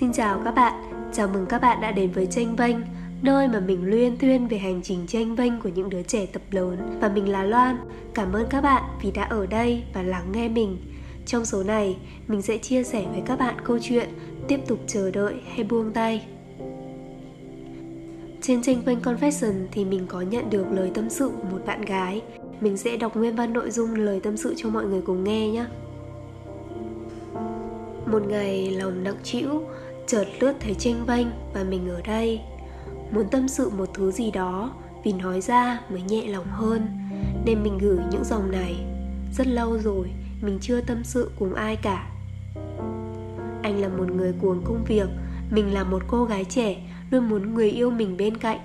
Xin chào các bạn, chào mừng các bạn đã đến với Tranh Vênh Nơi mà mình luyên thuyên về hành trình tranh vênh của những đứa trẻ tập lớn. Và mình là Loan. Cảm ơn các bạn vì đã ở đây và lắng nghe mình. Trong số này, mình sẽ chia sẻ với các bạn câu chuyện Tiếp tục chờ đợi hay buông tay. Trên tranh vênh Confession thì mình có nhận được lời tâm sự của một bạn gái. Mình sẽ đọc nguyên văn nội dung lời tâm sự cho mọi người cùng nghe nhé một ngày lòng nặng trĩu, chợt lướt thấy tranh vênh và mình ở đây. Muốn tâm sự một thứ gì đó, vì nói ra mới nhẹ lòng hơn, nên mình gửi những dòng này. Rất lâu rồi, mình chưa tâm sự cùng ai cả. Anh là một người cuồng công việc, mình là một cô gái trẻ, luôn muốn người yêu mình bên cạnh.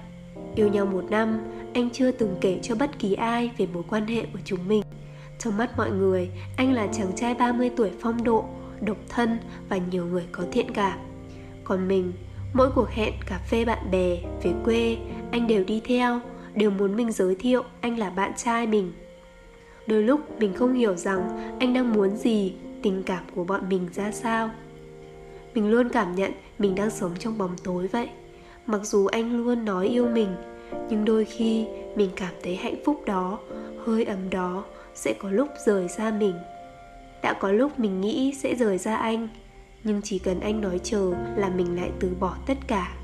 Yêu nhau một năm, anh chưa từng kể cho bất kỳ ai về mối quan hệ của chúng mình. Trong mắt mọi người, anh là chàng trai 30 tuổi phong độ độc thân và nhiều người có thiện cảm. Còn mình, mỗi cuộc hẹn cà phê bạn bè, về quê, anh đều đi theo, đều muốn mình giới thiệu anh là bạn trai mình. Đôi lúc mình không hiểu rằng anh đang muốn gì, tình cảm của bọn mình ra sao. Mình luôn cảm nhận mình đang sống trong bóng tối vậy. Mặc dù anh luôn nói yêu mình, nhưng đôi khi mình cảm thấy hạnh phúc đó, hơi ấm đó sẽ có lúc rời xa mình đã có lúc mình nghĩ sẽ rời ra anh, nhưng chỉ cần anh nói chờ là mình lại từ bỏ tất cả.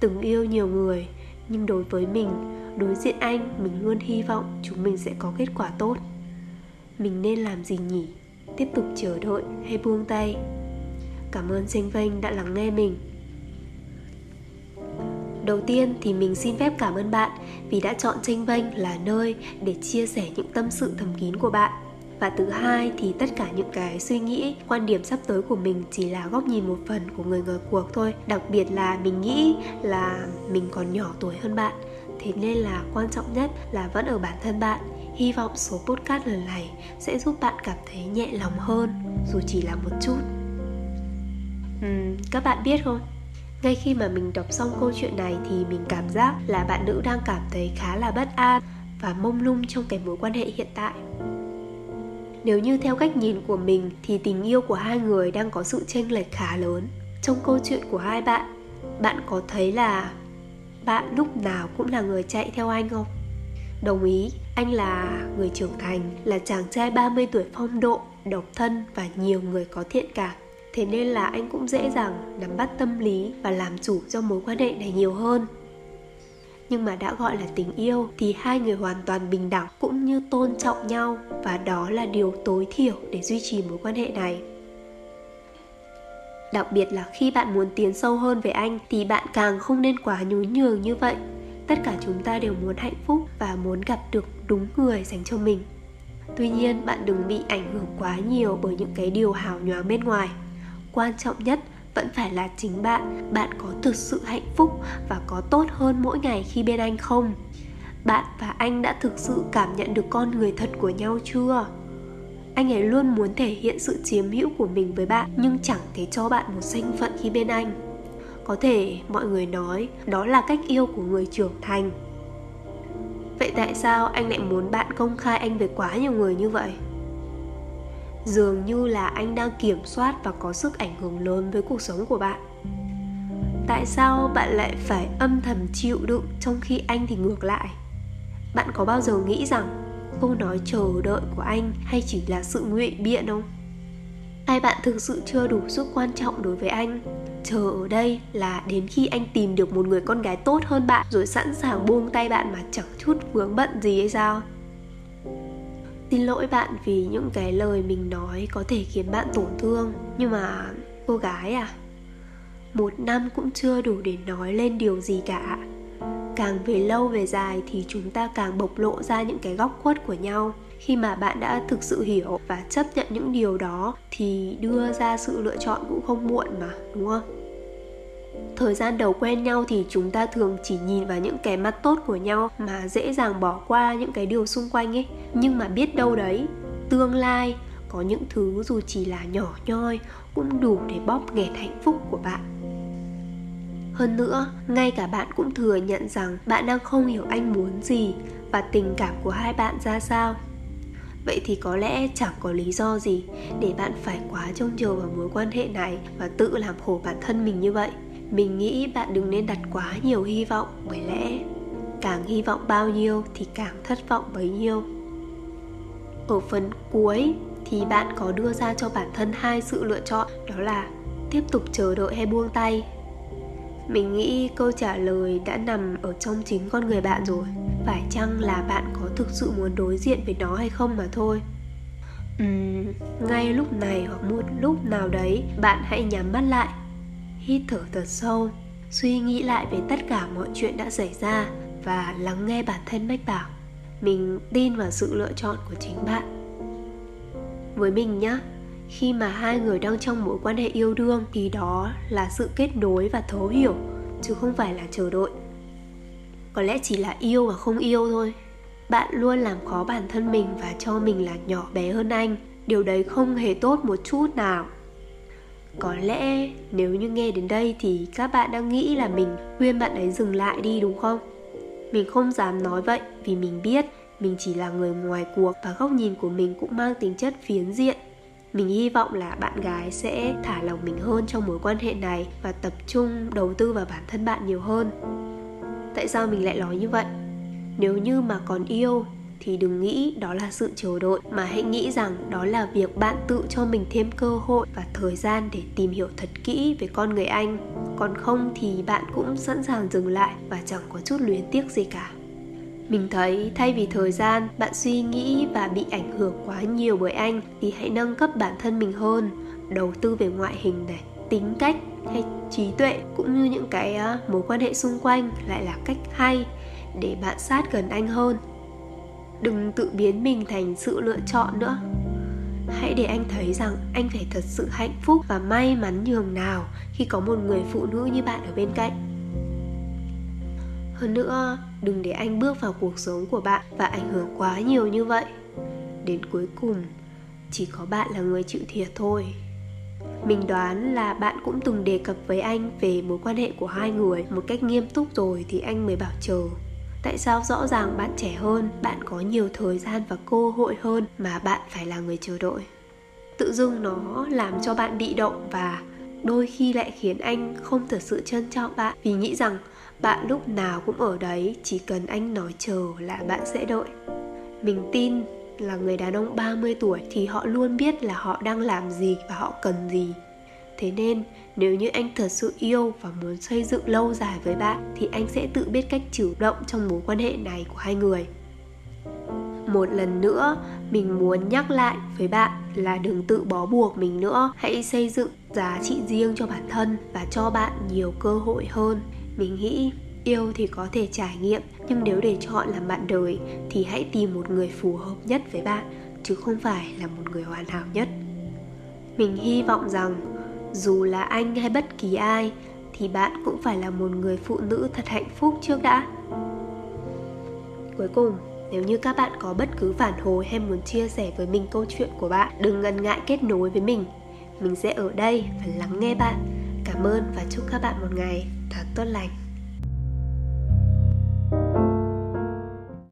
Từng yêu nhiều người, nhưng đối với mình, đối diện anh, mình luôn hy vọng chúng mình sẽ có kết quả tốt. Mình nên làm gì nhỉ? Tiếp tục chờ đợi hay buông tay? Cảm ơn tranh vênh đã lắng nghe mình. Đầu tiên thì mình xin phép cảm ơn bạn vì đã chọn tranh vênh là nơi để chia sẻ những tâm sự thầm kín của bạn và thứ hai thì tất cả những cái suy nghĩ quan điểm sắp tới của mình chỉ là góc nhìn một phần của người ngoài cuộc thôi. Đặc biệt là mình nghĩ là mình còn nhỏ tuổi hơn bạn. Thế nên là quan trọng nhất là vẫn ở bản thân bạn. Hy vọng số podcast lần này sẽ giúp bạn cảm thấy nhẹ lòng hơn dù chỉ là một chút. Uhm, các bạn biết không? Ngay khi mà mình đọc xong câu chuyện này thì mình cảm giác là bạn nữ đang cảm thấy khá là bất an và mông lung trong cái mối quan hệ hiện tại nếu như theo cách nhìn của mình thì tình yêu của hai người đang có sự chênh lệch khá lớn. Trong câu chuyện của hai bạn bạn có thấy là bạn lúc nào cũng là người chạy theo anh không? Đồng ý, anh là người trưởng thành, là chàng trai 30 tuổi phong độ, độc thân và nhiều người có thiện cảm. Thế nên là anh cũng dễ dàng nắm bắt tâm lý và làm chủ cho mối quan hệ này nhiều hơn nhưng mà đã gọi là tình yêu thì hai người hoàn toàn bình đẳng cũng như tôn trọng nhau. Và đó là điều tối thiểu để duy trì mối quan hệ này. Đặc biệt là khi bạn muốn tiến sâu hơn về anh thì bạn càng không nên quá nhún nhường như vậy. Tất cả chúng ta đều muốn hạnh phúc và muốn gặp được đúng người dành cho mình. Tuy nhiên, bạn đừng bị ảnh hưởng quá nhiều bởi những cái điều hào nhoáng bên ngoài. Quan trọng nhất vẫn phải là chính bạn. Bạn có thực sự hạnh phúc và có tốt hơn mỗi ngày khi bên anh không? Bạn và anh đã thực sự cảm nhận được con người thật của nhau chưa? Anh ấy luôn muốn thể hiện sự chiếm hữu của mình với bạn, nhưng chẳng thể cho bạn một danh phận khi bên anh. Có thể, mọi người nói, đó là cách yêu của người trưởng thành. Vậy tại sao anh lại muốn bạn công khai anh với quá nhiều người như vậy? Dường như là anh đang kiểm soát và có sức ảnh hưởng lớn với cuộc sống của bạn. Tại sao bạn lại phải âm thầm chịu đựng trong khi anh thì ngược lại? Bạn có bao giờ nghĩ rằng câu nói chờ đợi của anh hay chỉ là sự ngụy biện không? Hay bạn thực sự chưa đủ sức quan trọng đối với anh? Chờ ở đây là đến khi anh tìm được một người con gái tốt hơn bạn rồi sẵn sàng buông tay bạn mà chẳng chút vướng bận gì hay sao? Xin lỗi bạn vì những cái lời mình nói có thể khiến bạn tổn thương, nhưng mà cô gái à một năm cũng chưa đủ để nói lên điều gì cả. Càng về lâu về dài thì chúng ta càng bộc lộ ra những cái góc khuất của nhau. Khi mà bạn đã thực sự hiểu và chấp nhận những điều đó thì đưa ra sự lựa chọn cũng không muộn mà, đúng không? Thời gian đầu quen nhau thì chúng ta thường chỉ nhìn vào những cái mặt tốt của nhau mà dễ dàng bỏ qua những cái điều xung quanh ấy. Nhưng mà biết đâu đấy, tương lai có những thứ dù chỉ là nhỏ nhoi cũng đủ để bóp nghẹt hạnh phúc của bạn. Hơn nữa, ngay cả bạn cũng thừa nhận rằng bạn đang không hiểu anh muốn gì và tình cảm của hai bạn ra sao. Vậy thì có lẽ chẳng có lý do gì để bạn phải quá trông chờ vào mối quan hệ này và tự làm khổ bản thân mình như vậy mình nghĩ bạn đừng nên đặt quá nhiều hy vọng bởi lẽ càng hy vọng bao nhiêu thì càng thất vọng bấy nhiêu. Ở phần cuối thì bạn có đưa ra cho bản thân hai sự lựa chọn đó là tiếp tục chờ đợi hay buông tay. Mình nghĩ câu trả lời đã nằm ở trong chính con người bạn rồi phải chăng là bạn có thực sự muốn đối diện với nó hay không mà thôi? Uhm, ngay lúc này hoặc một lúc nào đấy bạn hãy nhắm mắt lại hít thở thật sâu, suy nghĩ lại về tất cả mọi chuyện đã xảy ra và lắng nghe bản thân mách bảo. Mình tin vào sự lựa chọn của chính bạn. Với mình nhé khi mà hai người đang trong mối quan hệ yêu đương thì đó là sự kết nối và thấu hiểu, chứ không phải là chờ đợi. Có lẽ chỉ là yêu và không yêu thôi. Bạn luôn làm khó bản thân mình và cho mình là nhỏ bé hơn anh. Điều đấy không hề tốt một chút nào có lẽ nếu như nghe đến đây thì các bạn đang nghĩ là mình khuyên bạn ấy dừng lại đi, đúng không? Mình không dám nói vậy vì mình biết mình chỉ là người ngoài cuộc và góc nhìn của mình cũng mang tính chất phiến diện. Mình hy vọng là bạn gái sẽ thả lòng mình hơn trong mối quan hệ này và tập trung đầu tư vào bản thân bạn nhiều hơn. Tại sao mình lại nói như vậy? Nếu như mà còn yêu thì đừng nghĩ đó là sự chờ đợi, mà hãy nghĩ rằng đó là việc bạn tự cho mình thêm cơ hội và thời gian để tìm hiểu thật kỹ về con người anh. Còn không thì bạn cũng sẵn sàng dừng lại và chẳng có chút luyến tiếc gì cả. Mình thấy thay vì thời gian, bạn suy nghĩ và bị ảnh hưởng quá nhiều bởi anh thì hãy nâng cấp bản thân mình hơn, đầu tư về ngoại hình này, tính cách hay trí tuệ cũng như những cái ờ, mối quan hệ xung quanh lại là cách hay để bạn sát gần anh hơn đừng tự biến mình thành sự lựa chọn nữa. Hãy để anh thấy rằng anh phải thật sự hạnh phúc và may mắn nhường nào khi có một người phụ nữ như bạn ở bên cạnh. Hơn nữa, đừng để anh bước vào cuộc sống của bạn và ảnh hưởng quá nhiều như vậy. Đến cuối cùng, chỉ có bạn là người chịu thiệt thôi. Mình đoán là bạn cũng từng đề cập với anh về mối quan hệ của hai người một cách nghiêm túc rồi thì anh mới bảo chờ tại sao rõ ràng bạn trẻ hơn, bạn có nhiều thời gian và cơ hội hơn mà bạn phải là người chờ đợi? Tự dưng nó làm cho bạn bị động và đôi khi lại khiến anh không thật sự trân trọng bạn. Vì nghĩ rằng bạn lúc nào cũng ở đấy, chỉ cần anh nói chờ là bạn sẽ đợi. Mình tin là người đàn ông 30 tuổi thì họ luôn biết là họ đang làm gì và họ cần gì thế nên, nếu như anh thật sự yêu và muốn xây dựng lâu dài với bạn, thì anh sẽ tự biết cách chủ động trong mối quan hệ này của hai người. Một lần nữa, mình muốn nhắc lại với bạn là đừng tự bó buộc mình nữa. Hãy xây dựng giá trị riêng cho bản thân và cho bạn nhiều cơ hội hơn. Mình nghĩ yêu thì có thể trải nghiệm, nhưng nếu để chọn làm bạn đời thì hãy tìm một người phù hợp nhất với bạn, chứ không phải là một người hoàn hảo nhất. Mình hy vọng rằng dù là anh hay bất kỳ ai, thì bạn cũng phải là một người phụ nữ thật hạnh phúc trước đã. Cuối cùng, nếu như các bạn có bất cứ phản hồi hay muốn chia sẻ với mình câu chuyện của bạn, đừng ngần ngại kết nối với mình. Mình sẽ ở đây và lắng nghe bạn. Cảm ơn và chúc các bạn một ngày thật tốt lành.